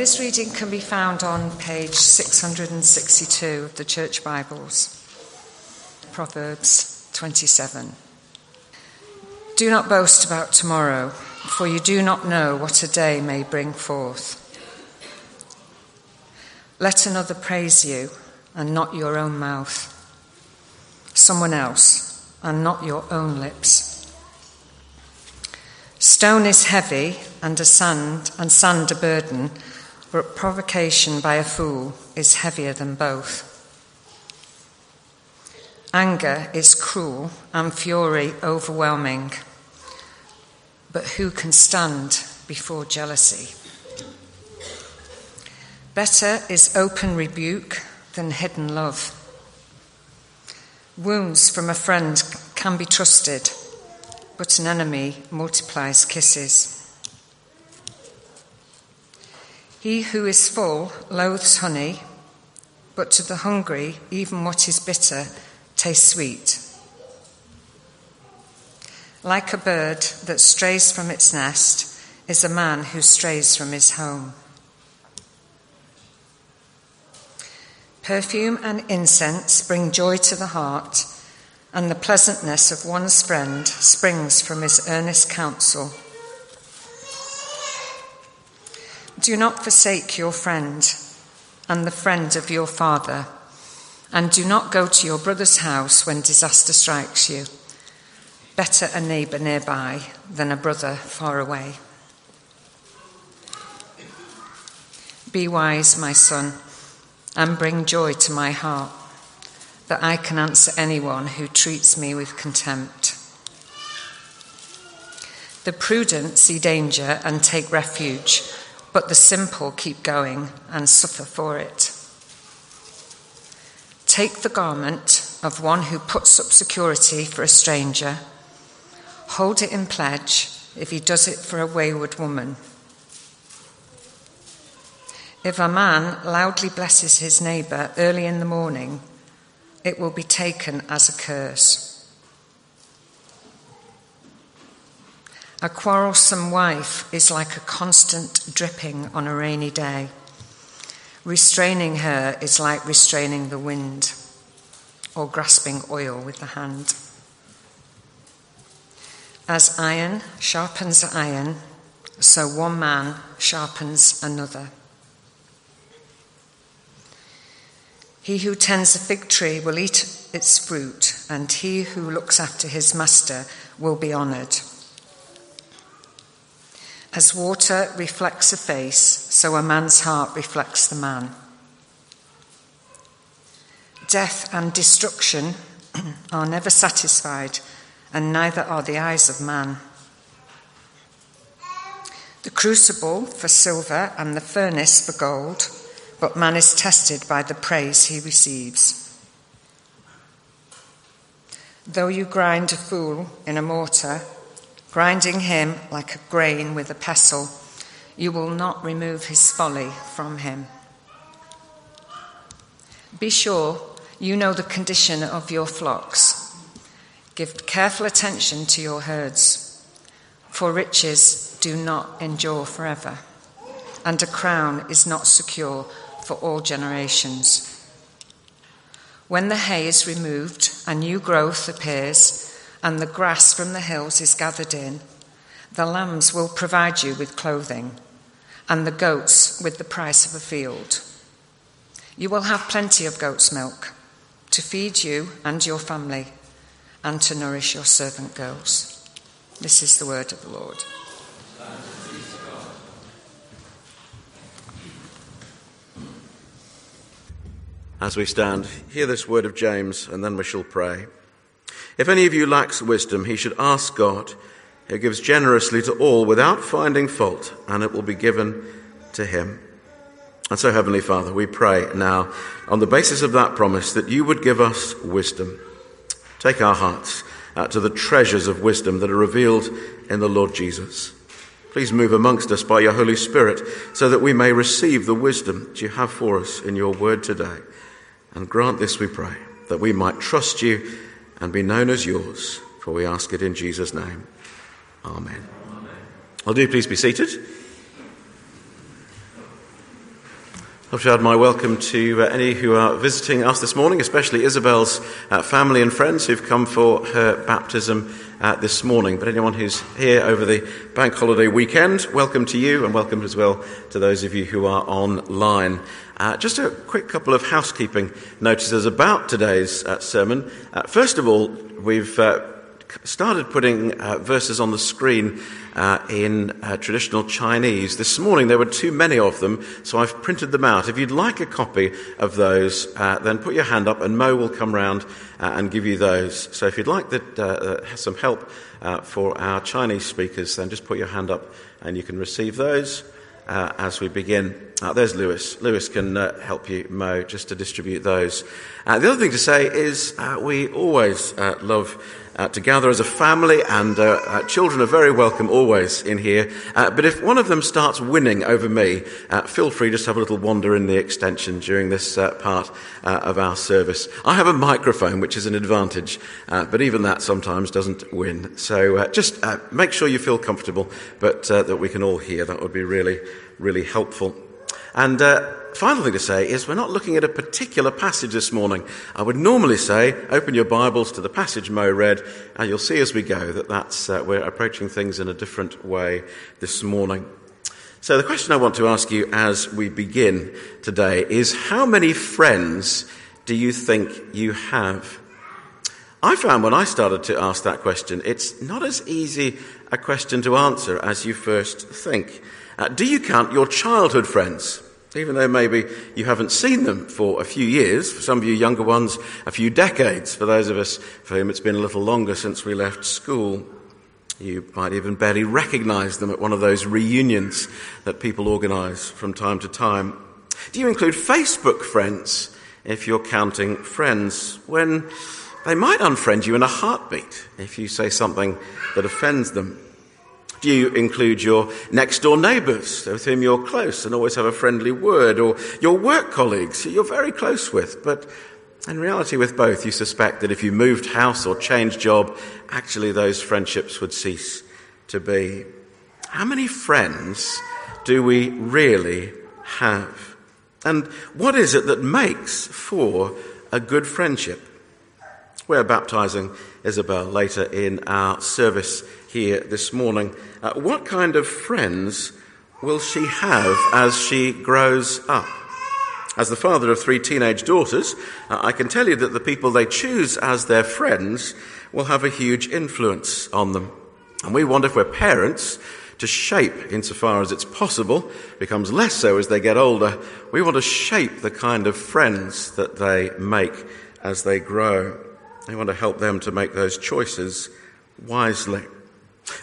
This reading can be found on page 662 of the Church Bibles, Proverbs 27. Do not boast about tomorrow, for you do not know what a day may bring forth. Let another praise you, and not your own mouth, someone else, and not your own lips. Stone is heavy, and a sand and sand a burden but provocation by a fool is heavier than both. Anger is cruel and fury overwhelming, but who can stand before jealousy? Better is open rebuke than hidden love. Wounds from a friend can be trusted, but an enemy multiplies kisses. He who is full loathes honey, but to the hungry, even what is bitter tastes sweet. Like a bird that strays from its nest is a man who strays from his home. Perfume and incense bring joy to the heart, and the pleasantness of one's friend springs from his earnest counsel. Do not forsake your friend and the friend of your father, and do not go to your brother's house when disaster strikes you. Better a neighbour nearby than a brother far away. Be wise, my son, and bring joy to my heart, that I can answer anyone who treats me with contempt. The prudent see danger and take refuge but the simple keep going and suffer for it. Take the garment of one who puts up security for a stranger, hold it in pledge if he does it for a wayward woman. If a man loudly blesses his neighbour early in the morning, it will be taken as a curse. A quarrelsome wife is like a constant dripping on a rainy day. Restraining her is like restraining the wind or grasping oil with the hand. As iron sharpens iron, so one man sharpens another. He who tends a fig tree will eat its fruit, and he who looks after his master will be honoured. As water reflects a face, so a man's heart reflects the man. Death and destruction are never satisfied, and neither are the eyes of man. The crucible for silver and the furnace for gold, but man is tested by the praise he receives. Though you grind a fool in a mortar, grinding him like a grain with a pestle, you will not remove his folly from him. Be sure you know the condition of your flocks. Give careful attention to your herds, for riches do not endure forever, and a crown is not secure for all generations. When the hay is removed and new growth appears, and the grass from the hills is gathered in. The lambs will provide you with clothing, and the goats with the price of a field. You will have plenty of goat's milk to feed you and your family, and to nourish your servant girls. This is the word of the Lord. As we stand, hear this word of James, and then we shall pray. If any of you lacks wisdom, he should ask God, who gives generously to all without finding fault, and it will be given to him. And so, Heavenly Father, we pray now on the basis of that promise that you would give us wisdom. Take our hearts uh, to the treasures of wisdom that are revealed in the Lord Jesus. Please move amongst us by your Holy Spirit so that we may receive the wisdom that you have for us in your word today. And grant this, we pray, that we might trust you and be known as yours, for we ask it in Jesus' name. Amen. Amen. I'll do please be seated. I've shared my welcome to uh, any who are visiting us this morning, especially Isabel's uh, family and friends who've come for her baptism uh, this morning. But anyone who's here over the bank holiday weekend, welcome to you and welcome as well to those of you who are online. Uh, just a quick couple of housekeeping notices about today's uh, sermon. Uh, first of all, we've started putting verses on the screen uh, in uh, traditional Chinese. This morning there were too many of them, so I've printed them out. If you'd like a copy of those, uh, then put your hand up and Mo will come round uh, and give you those. So if you'd like that, uh, uh, some help for our Chinese speakers, then just put your hand up and you can receive those. as we begin, there's Lewis. Lewis can help you, Mo, just to distribute those. the other thing to say is we always love uh, to gather as a family, and uh, uh, children are very welcome always in here. Uh, but if one of them starts winning over me, uh, feel free just to have a little wander in the extension during this part of our service. I have a microphone, which is an advantage, but even that sometimes doesn't win. So just make sure you feel comfortable, but that we can all hear. That would be really, really helpful. And final thing to say is we're not looking at a particular passage this morning. I would normally say, open your Bibles to the passage Mo read, and you'll see as we go that that's, uh, we're approaching things in a different way this morning. So the question I want to ask you as we begin today is how many friends do you think you have? I found when I started to ask that question, it's not as easy a question to answer as you first think. Uh, do you count your childhood friends? Even though maybe you haven't seen them for a few years, for some of you younger ones, a few decades, for those of us for whom it's been a little longer since we left school, you might even barely recognize them at one of those reunions that people organize from time to time. Do you include Facebook friends if you're counting friends when they might unfriend you in a heartbeat if you say something that offends them? Do you include your next door neighbours with whom you're close and always have a friendly word, or your work colleagues who you're very close with? But in reality, with both, you suspect that if you moved house or changed job, actually those friendships would cease to be. How many friends do we really have? And what is it that makes for a good friendship? We're baptizing Isabel later in our service here this morning. Uh, what kind of friends will she have as she grows up? As the father of three teenage daughters, uh, I can tell you that the people they choose as their friends will have a huge influence on them. And we want, if we're parents, to shape, insofar as it's possible, becomes less so as they get older, we want to shape the kind of friends that they make as they grow. We want to help them to make those choices wisely.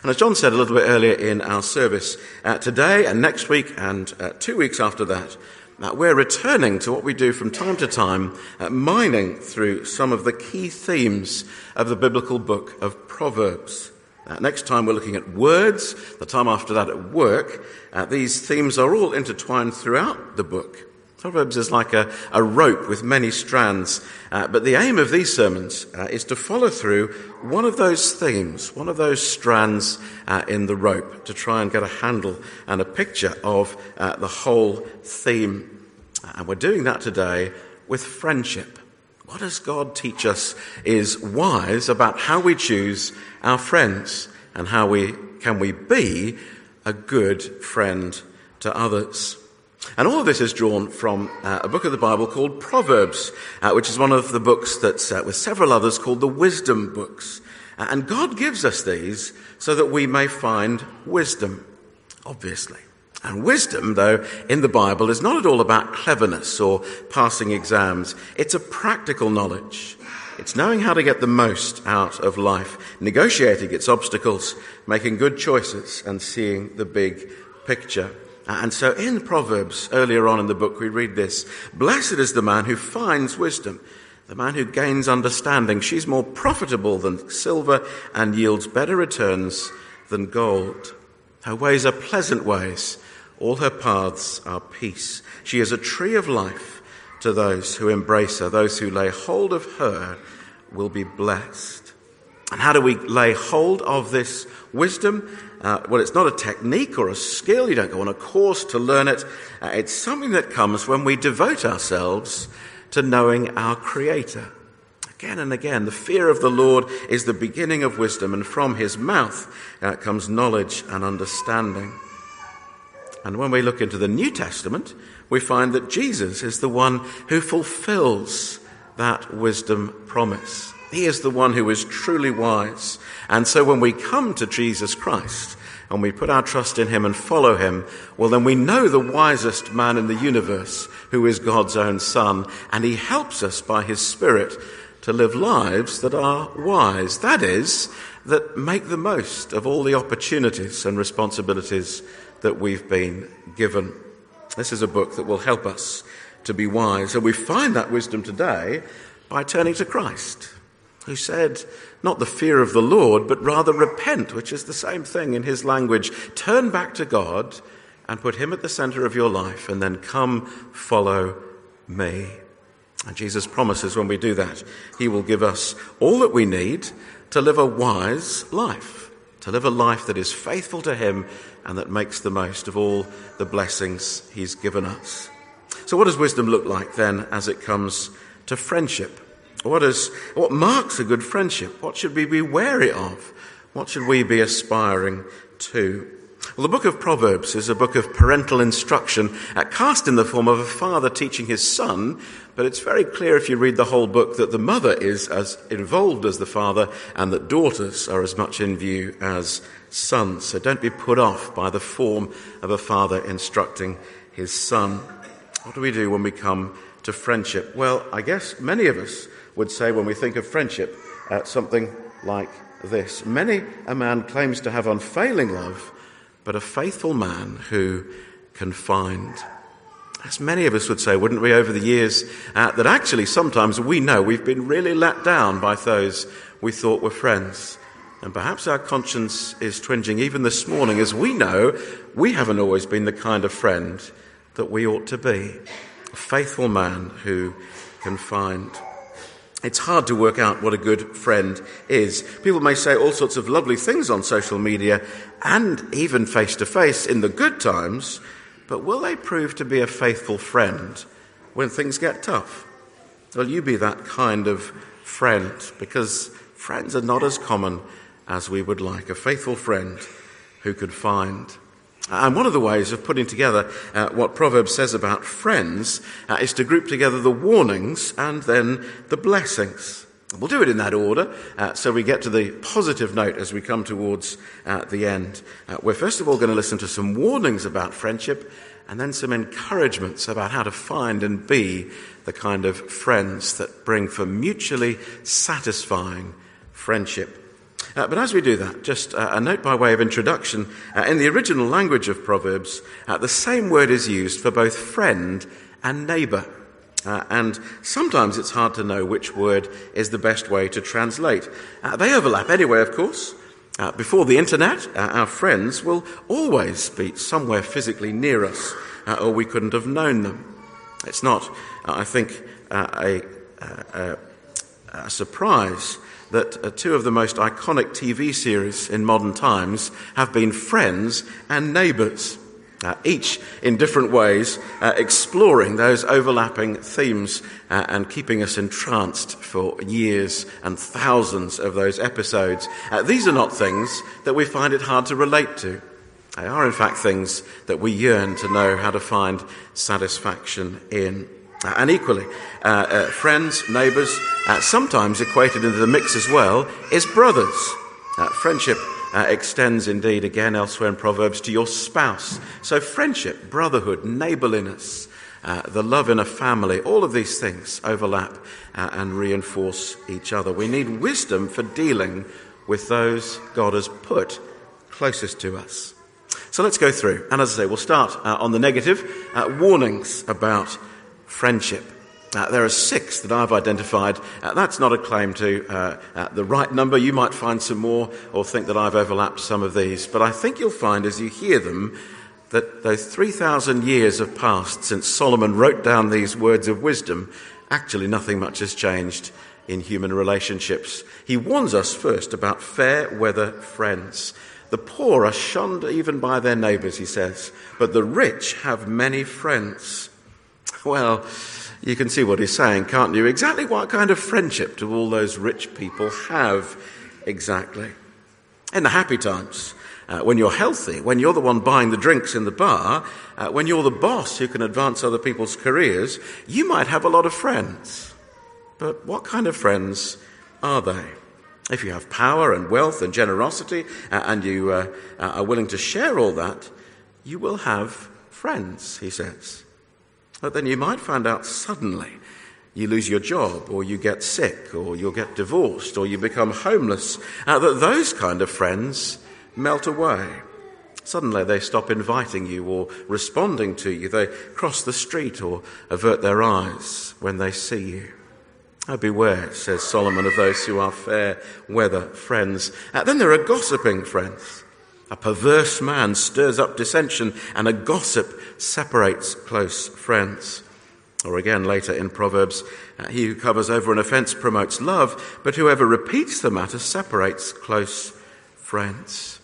And as John said a little bit earlier in our service, uh, today and next week and uh, two weeks after that, uh, we're returning to what we do from time to time, uh, mining through some of the key themes of the biblical book of Proverbs. Uh, next time we're looking at words, the time after that at work. Uh, these themes are all intertwined throughout the book. Proverbs is like a, a rope with many strands. Uh, but the aim of these sermons uh, is to follow through one of those themes, one of those strands uh, in the rope, to try and get a handle and a picture of uh, the whole theme. And we're doing that today with friendship. What does God teach us is wise about how we choose our friends and how we can we be a good friend to others. And all of this is drawn from uh, a book of the Bible called Proverbs, uh, which is one of the books that's uh, with several others called the wisdom books. Uh, and God gives us these so that we may find wisdom, obviously. And wisdom, though, in the Bible is not at all about cleverness or passing exams. It's a practical knowledge. It's knowing how to get the most out of life, negotiating its obstacles, making good choices, and seeing the big picture. And so in Proverbs, earlier on in the book, we read this Blessed is the man who finds wisdom, the man who gains understanding. She's more profitable than silver and yields better returns than gold. Her ways are pleasant ways, all her paths are peace. She is a tree of life to those who embrace her. Those who lay hold of her will be blessed. And how do we lay hold of this wisdom? Uh, well, it's not a technique or a skill. You don't go on a course to learn it. Uh, it's something that comes when we devote ourselves to knowing our Creator. Again and again, the fear of the Lord is the beginning of wisdom, and from his mouth uh, comes knowledge and understanding. And when we look into the New Testament, we find that Jesus is the one who fulfills that wisdom promise. He is the one who is truly wise. And so when we come to Jesus Christ and we put our trust in him and follow him, well, then we know the wisest man in the universe who is God's own son. And he helps us by his spirit to live lives that are wise. That is, that make the most of all the opportunities and responsibilities that we've been given. This is a book that will help us to be wise. And we find that wisdom today by turning to Christ, who said, not the fear of the Lord, but rather repent, which is the same thing in his language. Turn back to God and put him at the center of your life, and then come follow me. And Jesus promises when we do that, he will give us all that we need to live a wise life, to live a life that is faithful to him and that makes the most of all the blessings he's given us. So, what does wisdom look like then as it comes to friendship? What, is, what marks a good friendship? What should we be wary of? What should we be aspiring to? Well, the book of Proverbs is a book of parental instruction, cast in the form of a father teaching his son, but it's very clear if you read the whole book that the mother is as involved as the father and that daughters are as much in view as sons. So don't be put off by the form of a father instructing his son. What do we do when we come to friendship? Well, I guess many of us would say when we think of friendship uh, something like this. Many a man claims to have unfailing love, but a faithful man who can find. As many of us would say, wouldn't we, over the years, uh, that actually sometimes we know we've been really let down by those we thought were friends. And perhaps our conscience is twinging even this morning as we know we haven't always been the kind of friend that we ought to be. A faithful man who can find. It's hard to work out what a good friend is. People may say all sorts of lovely things on social media and even face to face in the good times, but will they prove to be a faithful friend when things get tough? Will you be that kind of friend? Because friends are not as common as we would like. A faithful friend who could find. And one of the ways of putting together uh, what Proverbs says about friends uh, is to group together the warnings and then the blessings. We'll do it in that order, uh, so we get to the positive note as we come towards uh, the end. Uh, we're first of all going to listen to some warnings about friendship and then some encouragements about how to find and be the kind of friends that bring for mutually satisfying friendship. Uh, but as we do that, just uh, a note by way of introduction. Uh, in the original language of Proverbs, uh, the same word is used for both friend and neighbour. Uh, and sometimes it's hard to know which word is the best way to translate. Uh, they overlap anyway, of course. before the internet, our friends will always be somewhere physically near us, or we couldn't have known them. It's not, I think, a, a, a surprise that uh, two of the most iconic TV series in modern times have been friends and neighbours. Uh, each in different ways, uh, exploring those overlapping themes uh, and keeping us entranced for years and thousands of those episodes. Uh, these are not things that we find it hard to relate to. They are, in fact, things that we yearn to know how to find satisfaction in. Uh, and equally, uh, uh, friends, neighbours, uh, sometimes equated into the mix as well, is brothers. Uh, friendship uh, extends indeed again elsewhere in Proverbs to your spouse. So, friendship, brotherhood, neighbourliness, the love in a family, all of these things overlap and reinforce each other. We need wisdom for dealing with those God has put closest to us. So let's go through. And as I say, we'll start on the negative warnings about friendship. Uh, there are six that I've identified. Uh, that's not a claim to uh, uh, the right number. You might find some more or think that I've overlapped some of these. But I think you'll find as you hear them that those 3,000 years have passed since Solomon wrote down these words of wisdom. Actually, nothing much has changed in human relationships. He warns us first about fair weather friends. The poor are shunned even by their neighbours, he says, but the rich have many friends. Well, you can see what he's saying, can't you? Exactly what kind of friendship do all those rich people have exactly? In the happy times, uh, when you're healthy, when you're the one buying the drinks in the bar, uh, when you're the boss who can advance other people's careers, you might have a lot of friends. But what kind of friends are they? If you have power and wealth and generosity uh, and you uh, uh, are willing to share all that, you will have friends, he says. But then you might find out suddenly you lose your job, or you get sick, or you'll get divorced, or you become homeless, uh, that those kind of friends melt away. Suddenly they stop inviting you or responding to you. They cross the street or avert their eyes when they see you. Oh, beware, says Solomon, of those who are fair weather friends. Uh, then there are gossiping friends. A perverse man stirs up dissension, and a gossip separates close friends. Or again, later in Proverbs, uh, he who covers over an offense promotes love, but whoever repeats the matter separates close friends.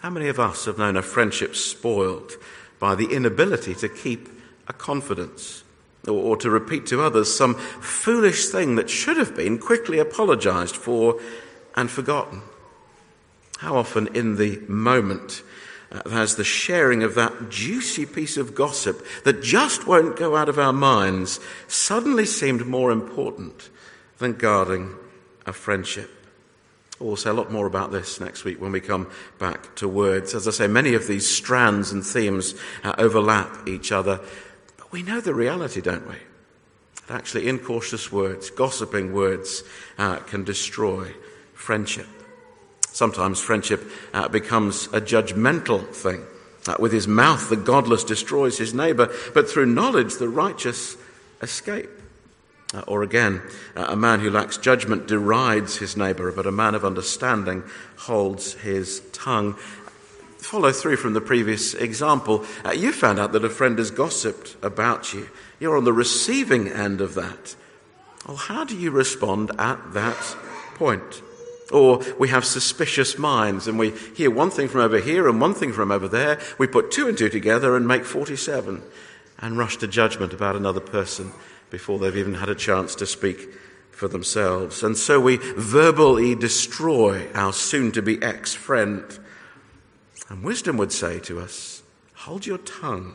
How many of us have known a friendship spoiled by the inability to keep a confidence or, or to repeat to others some foolish thing that should have been quickly apologized for and forgotten? How often in the moment uh, has the sharing of that juicy piece of gossip that just won't go out of our minds suddenly seemed more important than guarding a friendship? We'll say a lot more about this next week when we come back to words. As I say, many of these strands and themes uh, overlap each other, but we know the reality, don't we? That actually, incautious words, gossiping words, uh, can destroy friendship. Sometimes friendship uh, becomes a judgmental thing. Uh, with his mouth, the godless destroys his neighbor, but through knowledge, the righteous escape. Uh, or again, uh, a man who lacks judgment derides his neighbor, but a man of understanding holds his tongue. Follow through from the previous example. Uh, you found out that a friend has gossiped about you. You're on the receiving end of that. Well, how do you respond at that point? Or we have suspicious minds and we hear one thing from over here and one thing from over there. We put two and two together and make 47 and rush to judgment about another person before they've even had a chance to speak for themselves. And so we verbally destroy our soon to be ex friend. And wisdom would say to us hold your tongue,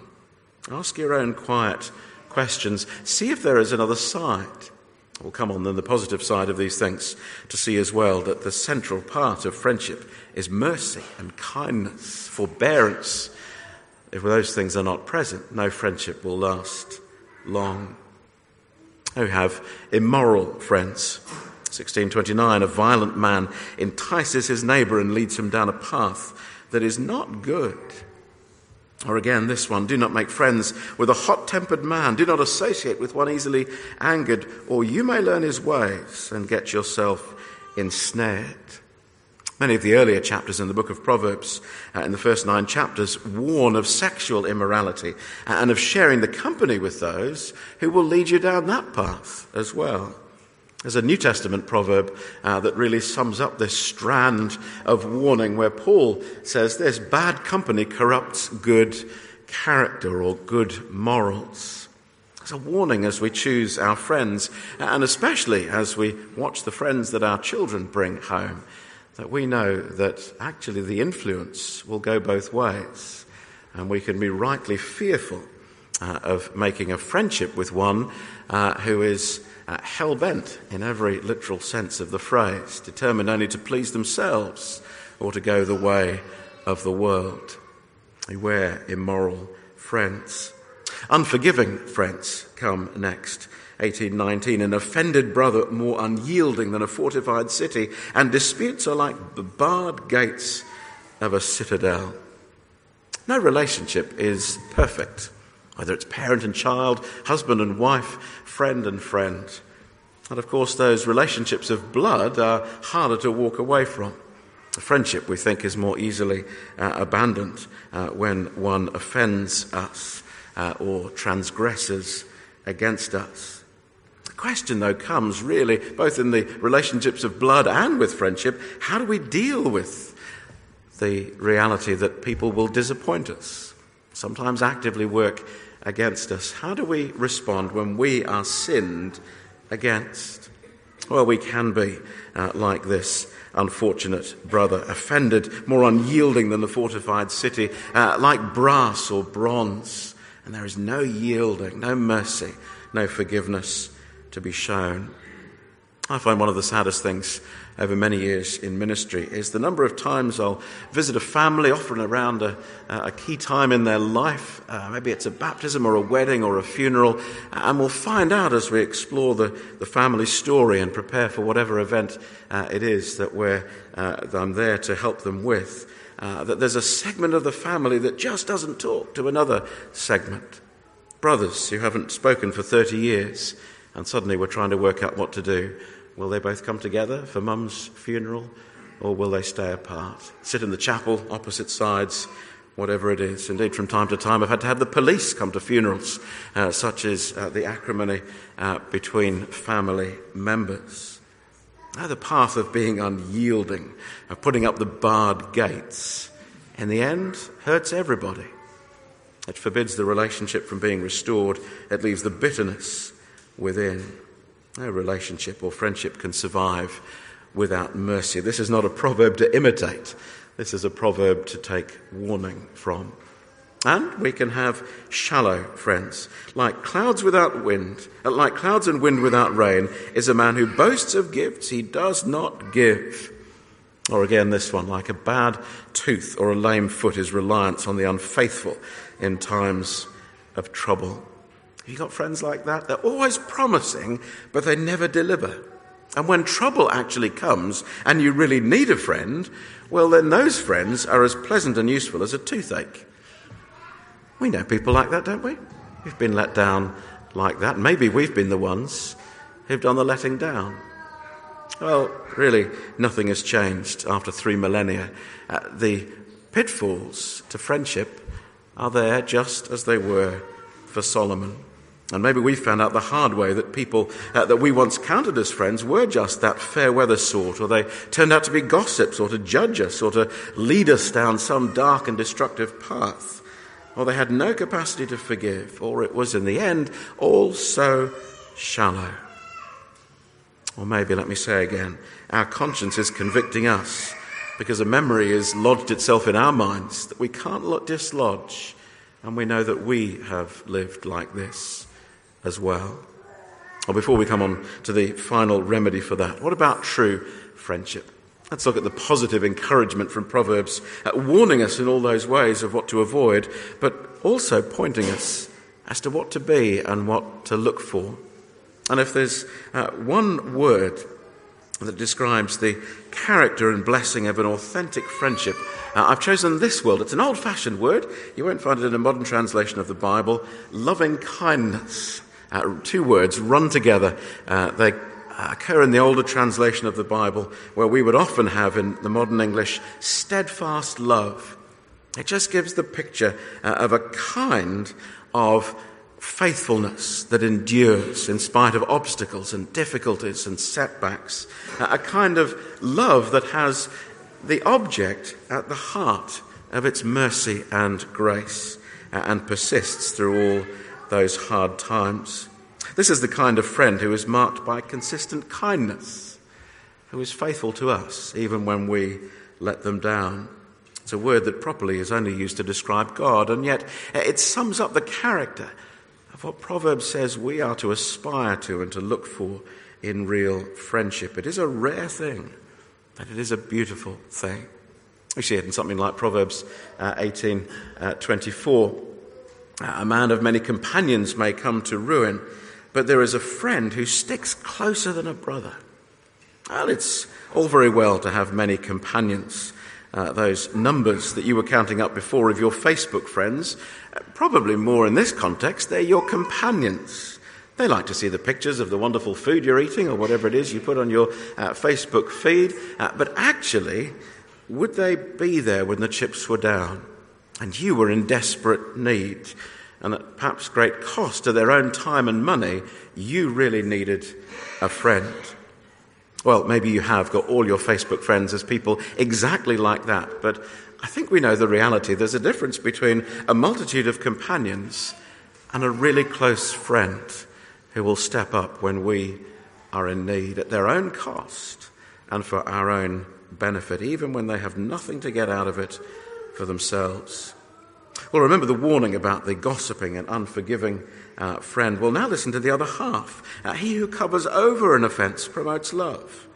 ask your own quiet questions, see if there is another side. We'll come on then the positive side of these things to see as well that the central part of friendship is mercy and kindness, forbearance. If those things are not present, no friendship will last long. We have immoral friends. 1629, a violent man entices his neighbor and leads him down a path that is not good. Or again, this one do not make friends with a hot tempered man. Do not associate with one easily angered, or you may learn his ways and get yourself ensnared. Many of the earlier chapters in the book of Proverbs, uh, in the first nine chapters, warn of sexual immorality and of sharing the company with those who will lead you down that path as well. There's a New Testament proverb uh, that really sums up this strand of warning where Paul says this bad company corrupts good character or good morals. It's a warning as we choose our friends, and especially as we watch the friends that our children bring home, that we know that actually the influence will go both ways, and we can be rightly fearful uh, of making a friendship with one uh, who is uh, hell bent in every literal sense of the phrase, determined only to please themselves or to go the way of the world. Beware immoral friends. Unforgiving friends come next. 1819, an offended brother more unyielding than a fortified city, and disputes are like the barred gates of a citadel. No relationship is perfect whether it's parent and child, husband and wife, friend and friend. And of course, those relationships of blood are harder to walk away from. A friendship, we think, is more easily uh, abandoned uh, when one offends us uh, or transgresses against us. The question, though, comes really both in the relationships of blood and with friendship how do we deal with the reality that people will disappoint us, sometimes actively work against us. How do we respond when we are sinned against? Well, we can be uh, like this unfortunate brother, offended, more unyielding than the fortified city, uh, like brass or bronze. And there is no yielding, no mercy, no forgiveness to be shown. I find one of the saddest things over many years in ministry is the number of times I'll visit a family, often around a, a key time in their life. Uh, maybe it's a baptism or a wedding or a funeral. And we'll find out as we explore the, the family story and prepare for whatever event uh, it is that, we're, uh, that I'm there to help them with. Uh, that there's a segment of the family that just doesn't talk to another segment. Brothers who haven't spoken for 30 years, and suddenly we're trying to work out what to do. Will they both come together for mum's funeral or will they stay apart? Sit in the chapel, opposite sides, whatever it is. Indeed, from time to time, I've had to have the police come to funerals, uh, such as uh, the acrimony uh, between family members. Now, the path of being unyielding, of putting up the barred gates, in the end, hurts everybody. It forbids the relationship from being restored. It leaves the bitterness within. No relationship or friendship can survive without mercy. This is not a proverb to imitate, this is a proverb to take warning from. And we can have shallow friends. Like clouds without wind, uh, like clouds and wind without rain, is a man who boasts of gifts he does not give. Or again, this one, like a bad tooth or a lame foot, is reliance on the unfaithful in times of trouble. Have you got friends like that? They're always promising, but they never deliver. And when trouble actually comes and you really need a friend, well, then those friends are as pleasant and useful as a toothache. We know people like that, don't we? We've been let down like that. Maybe we've been the ones who've done the letting down. Well, really, nothing has changed after three millennia. Uh, the pitfalls to friendship are there just as they were for Solomon. And maybe we found out the hard way that people uh, that we once counted as friends were just that fair weather sort, or they turned out to be gossips, or to judge us, or to lead us down some dark and destructive path. Or they had no capacity to forgive, or it was in the end all so shallow. Or maybe, let me say again, our conscience is convicting us because a memory has lodged itself in our minds that we can't dislodge, and we know that we have lived like this as well. Well, before we come on to the final remedy for that, what about true friendship? Let's look at the positive encouragement from Proverbs, uh, warning us in all those ways of what to avoid, but also pointing us as to what to be and what to look for. And if there's uh, one word that describes the character and blessing of an authentic friendship, uh, I've chosen this word. It's an old fashioned word. You won't find it in a modern translation of the Bible loving kindness. Uh, two words run together. Uh, they occur in the older translation of the Bible, where we would often have in the modern English steadfast love. It just gives the picture uh, of a kind of faithfulness that endures in spite of obstacles and difficulties and setbacks, a kind of love that has the object at the heart of its mercy and grace uh, and persists through all those hard times. This is the kind of friend who is marked by consistent kindness, who is faithful to us even when we let them down. It's a word that properly is only used to describe God, and yet it sums up the character of what Proverbs says we are to aspire to and to look for in real friendship. It is a rare thing, but it is a beautiful thing. We see it in something like Proverbs uh, 18 uh, 24. A man of many companions may come to ruin, but there is a friend who sticks closer than a brother. Well, it's all very well to have many companions. Uh, those numbers that you were counting up before of your Facebook friends, uh, probably more in this context, they're your companions. They like to see the pictures of the wonderful food you're eating or whatever it is you put on your uh, Facebook feed. Uh, but actually, would they be there when the chips were down? And you were in desperate need, and at perhaps great cost to their own time and money, you really needed a friend. Well, maybe you have got all your Facebook friends as people exactly like that, but I think we know the reality. There's a difference between a multitude of companions and a really close friend who will step up when we are in need at their own cost and for our own benefit, even when they have nothing to get out of it for themselves. Well, remember the warning about the gossiping and unforgiving uh, friend. Well, now listen to the other half. Uh, he who covers over an offense promotes love,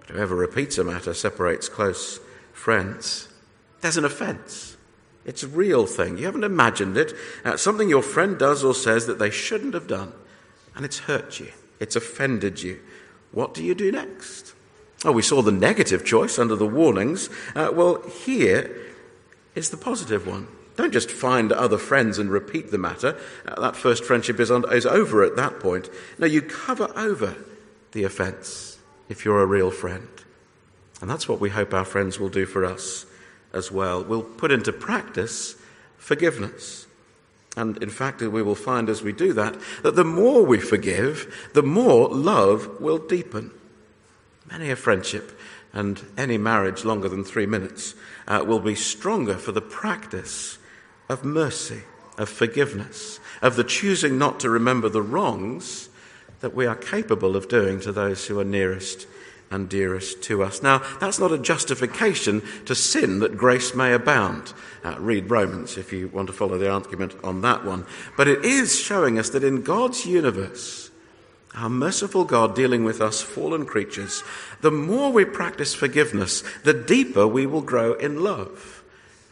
but whoever repeats a matter separates close friends. There's an offense. It's a real thing. You haven't imagined it. Uh, something your friend does or says that they shouldn't have done, and it's hurt you. It's offended you. What do you do next? Oh, we saw the negative choice under the warnings. Uh, well, here is the positive one. Don't just find other friends and repeat the matter. Uh, that first friendship is, on, is over at that point. No, you cover over the offence if you're a real friend. And that's what we hope our friends will do for us as well. We'll put into practice forgiveness. And in fact, we will find as we do that that the more we forgive, the more love will deepen. Many a friendship and any marriage longer than three minutes uh, will be stronger for the practice of mercy, of forgiveness, of the choosing not to remember the wrongs that we are capable of doing to those who are nearest and dearest to us. Now, that's not a justification to sin that grace may abound. Uh, read Romans if you want to follow the argument on that one. But it is showing us that in God's universe, our merciful God dealing with us fallen creatures, the more we practice forgiveness, the deeper we will grow in love.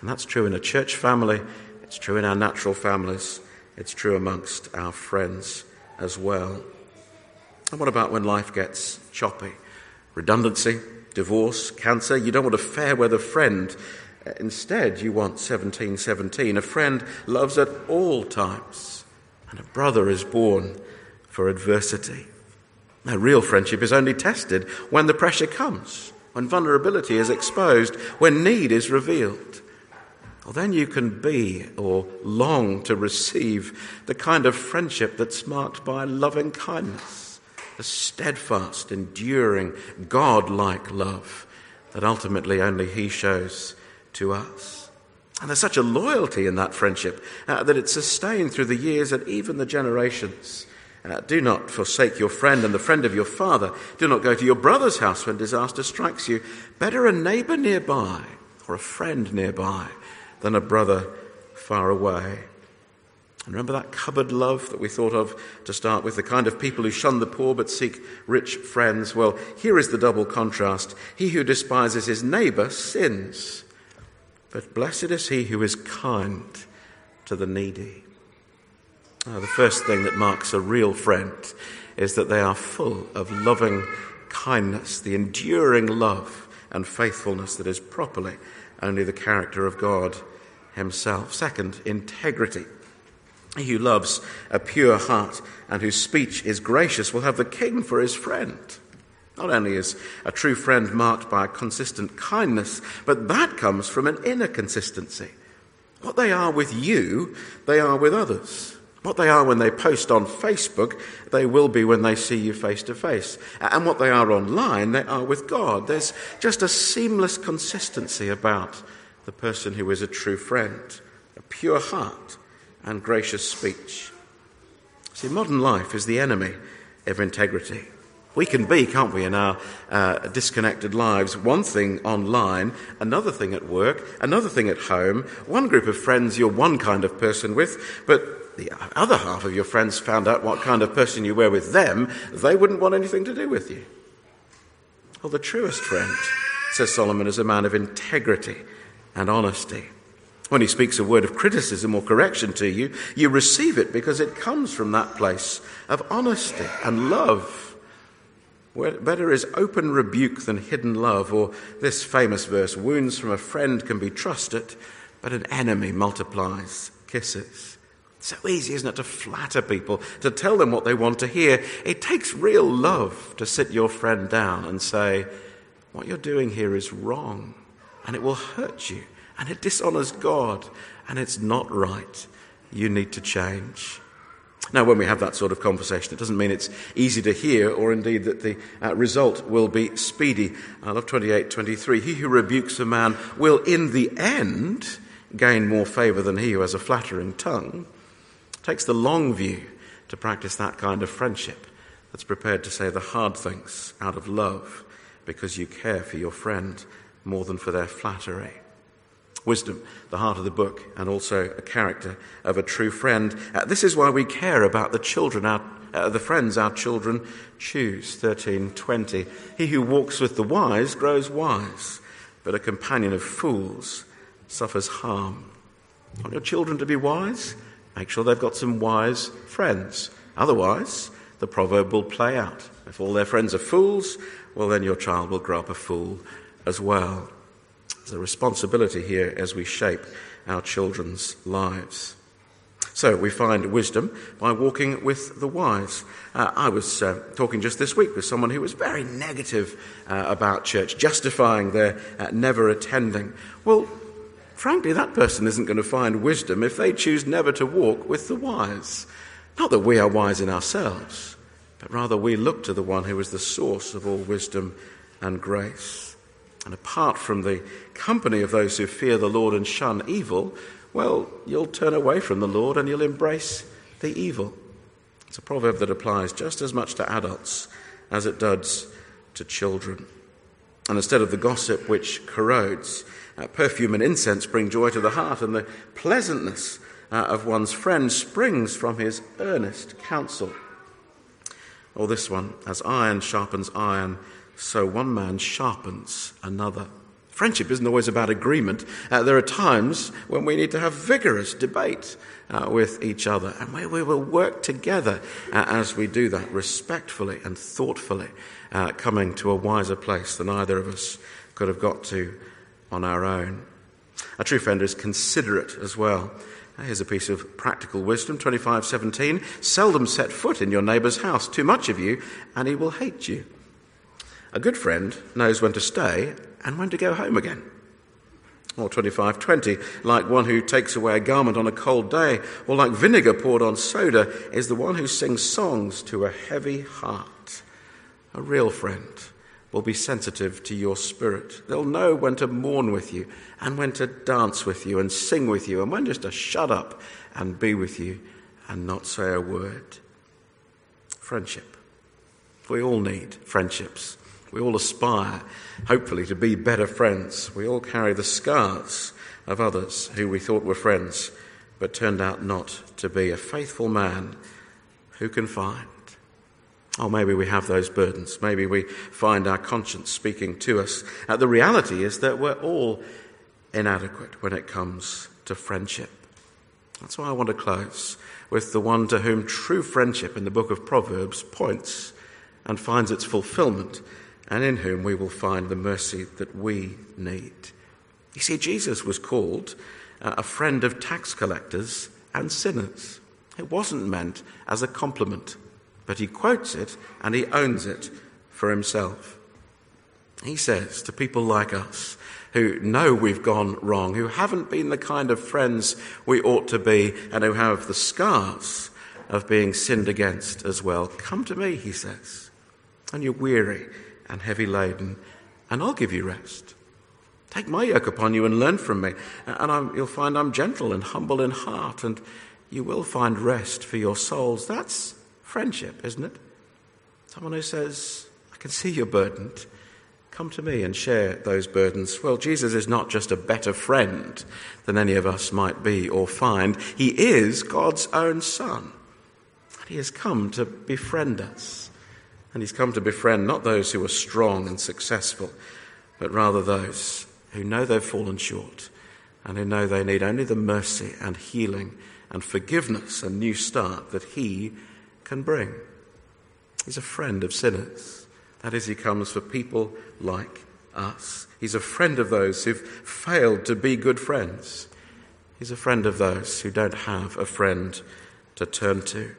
And that's true in a church family, it's true in our natural families, it's true amongst our friends as well. And what about when life gets choppy? redundancy, divorce, cancer. You don't want a fair weather friend. Instead, you want 1717. A friend loves at all times, and a brother is born for adversity. Now, real friendship is only tested when the pressure comes, when vulnerability is exposed, when need is revealed. Well, then you can be or long to receive the kind of friendship that's marked by loving kindness the steadfast, enduring, God like love that ultimately only He shows to us. And there's such a loyalty in that friendship uh, that it's sustained through the years and even the generations. Uh, do not forsake your friend and the friend of your father. Do not go to your brother's house when disaster strikes you. Better a neighbor nearby or a friend nearby than a brother far away. And remember that cupboard love that we thought of to start with, the kind of people who shun the poor but seek rich friends? Well, here is the double contrast. He who despises his neighbor sins, but blessed is he who is kind to the needy. Now, the first thing that marks a real friend is that they are full of loving kindness, the enduring love and faithfulness that is properly only the character of God Himself. Second, integrity. He who loves a pure heart and whose speech is gracious will have the king for his friend. Not only is a true friend marked by a consistent kindness, but that comes from an inner consistency. What they are with you, they are with others. What they are when they post on Facebook, they will be when they see you face to face. And what they are online, they are with God. There's just a seamless consistency about the person who is a true friend, a pure heart and gracious speech. See, modern life is the enemy of integrity. We can be, can't we, in our uh, disconnected lives, one thing online, another thing at work, another thing at home, one group of friends you're one kind of person with, but the other half of your friends found out what kind of person you were with them, they wouldn't want anything to do with you. Well, the truest friend, says Solomon, is a man of integrity and honesty. When he speaks a word of criticism or correction to you, you receive it because it comes from that place of honesty and love. Better is open rebuke than hidden love, or this famous verse wounds from a friend can be trusted, but an enemy multiplies kisses. So easy, isn't it, to flatter people, to tell them what they want to hear. It takes real love to sit your friend down and say, What you're doing here is wrong, and it will hurt you and it dishonors God and it's not right. You need to change. Now, when we have that sort of conversation, it doesn't mean it's easy to hear or indeed that the uh, result will be speedy. I love 28 23. He who rebukes a man will in the end gain more favour than he who has a flattering tongue. It takes the long view to practice that kind of friendship that's prepared to say the hard things out of love because you care for your friend more than for their flattery. Wisdom, the heart of the book, and also a character of a true friend. Uh, this is why we care about the children, our, uh, the friends our children choose. 1320. He who walks with the wise grows wise, but a companion of fools suffers harm. Want your children to be wise? Make sure they've got some wise friends. Otherwise, the proverb will play out. If all their friends are fools, well, then your child will grow up a fool as well. There's a responsibility here as we shape our children's lives. So we find wisdom by walking with the wise. Uh, I was uh, talking just this week with someone who was very negative uh, about church, justifying their uh, never attending. Well, frankly, that person isn't going to find wisdom if they choose never to walk with the wise. Not that we are wise in ourselves, but rather we look to the one who is the source of all wisdom and grace. And apart from the company of those who fear the Lord and shun evil, well, you'll turn away from the Lord and you'll embrace the evil. It's a proverb that applies just as much to adults as it does to children. And instead of the gossip which corrodes, uh, perfume and incense bring joy to the heart, and the pleasantness uh, of one's friend springs from his earnest counsel. Or this one, as iron sharpens iron, so one man sharpens another. Friendship isn't always about agreement. Uh, there are times when we need to have vigorous debate uh, with each other, and where we will work together uh, as we do that, respectfully and thoughtfully, uh, coming to a wiser place than either of us could have got to on our own. A true friend is considerate as well. Here's a piece of practical wisdom 2517 Seldom set foot in your neighbour's house, too much of you, and he will hate you. A good friend knows when to stay and when to go home again. Or 2520, like one who takes away a garment on a cold day, or like vinegar poured on soda, is the one who sings songs to a heavy heart. A real friend will be sensitive to your spirit. They'll know when to mourn with you, and when to dance with you, and sing with you, and when just to shut up and be with you and not say a word. Friendship. We all need friendships. We all aspire, hopefully, to be better friends. We all carry the scars of others who we thought were friends, but turned out not to be. A faithful man who can find. Oh, maybe we have those burdens. Maybe we find our conscience speaking to us. Uh, the reality is that we're all inadequate when it comes to friendship. That's why I want to close with the one to whom true friendship in the book of Proverbs points and finds its fulfillment and in whom we will find the mercy that we need. You see, Jesus was called uh, a friend of tax collectors and sinners. It wasn't meant as a compliment, but he quotes it and he owns it for himself. He says to people like us who know we've gone wrong, who haven't been the kind of friends we ought to be, and who have the scars of being sinned against as well, come to me, he says, and you're weary and heavy laden, and I'll give you rest. Take my yoke upon you and learn from me, and I'm, you'll find I'm gentle and humble in heart, and you will find rest for your souls. That's friendship, isn't it? Someone who says, I can see you're burdened. Come to me and share those burdens. Well, Jesus is not just a better friend than any of us might be or find. He is God's own Son. And He has come to befriend us. And he's come to befriend not those who are strong and successful, but rather those who know they've fallen short and who know they need only the mercy and healing and forgiveness and new start that he can bring. He's a friend of sinners. That is, he comes for people like us. He's a friend of those who've failed to be good friends. He's a friend of those who don't have a friend to turn to.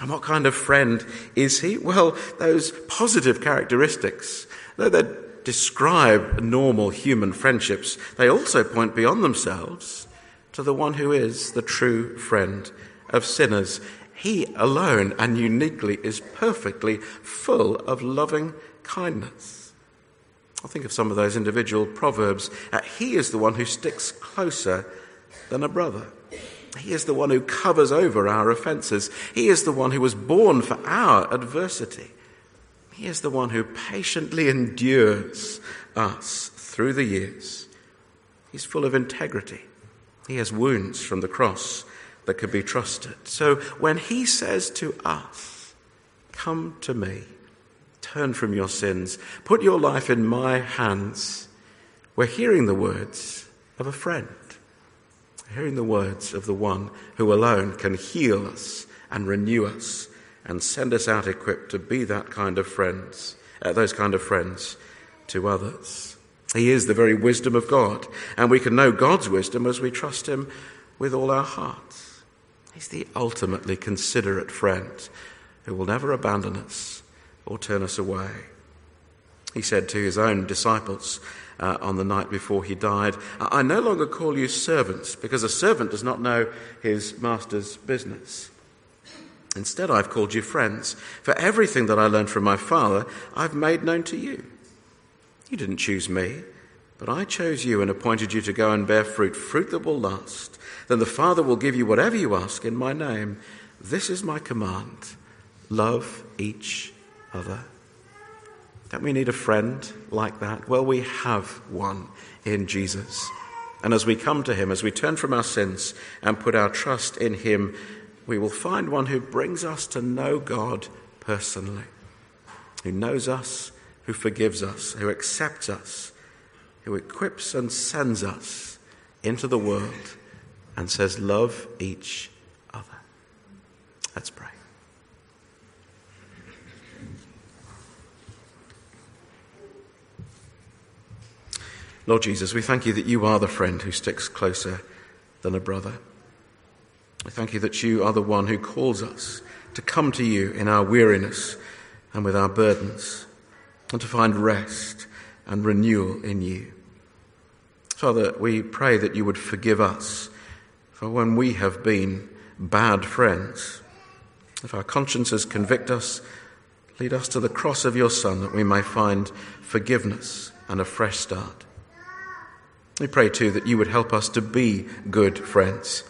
And what kind of friend is he? Well, those positive characteristics, though they describe normal human friendships, they also point beyond themselves to the one who is the true friend of sinners. He alone and uniquely is perfectly full of loving kindness. I think of some of those individual proverbs. He is the one who sticks closer than a brother. He is the one who covers over our offenses. He is the one who was born for our adversity. He is the one who patiently endures us through the years. He's full of integrity. He has wounds from the cross that could be trusted. So when he says to us, Come to me, turn from your sins, put your life in my hands, we're hearing the words of a friend, hearing the words of the one who alone can heal us and renew us and send us out equipped to be that kind of friends, uh, those kind of friends to others. He is the very wisdom of God, and we can know God's wisdom as we trust Him with all our hearts. He's the ultimately considerate friend who will never abandon us or turn us away. He said to his own disciples uh, on the night before he died, I no longer call you servants, because a servant does not know his master's business. Instead, I've called you friends, for everything that I learned from my Father, I've made known to you. You didn't choose me, but I chose you and appointed you to go and bear fruit, fruit that will last. Then the Father will give you whatever you ask in my name. This is my command love each other. Don't we need a friend like that? Well, we have one in Jesus. And as we come to him, as we turn from our sins and put our trust in him, we will find one who brings us to know God personally, who knows us, who forgives us, who accepts us, who equips and sends us into the world and says, Love each other. Let's pray. Lord Jesus, we thank you that you are the friend who sticks closer than a brother. We thank you that you are the one who calls us to come to you in our weariness and with our burdens, and to find rest and renewal in you. Father, we pray that you would forgive us for when we have been bad friends. If our consciences convict us, lead us to the cross of your Son that we may find forgiveness and a fresh start. We pray too that you would help us to be good friends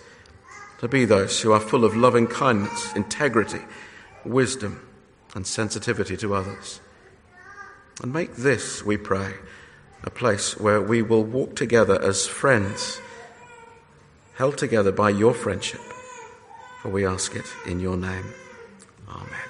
to be those who are full of loving kindness, integrity, wisdom, and sensitivity to others. And make this, we pray, a place where we will walk together as friends, held together by your friendship. For we ask it in your name. Amen.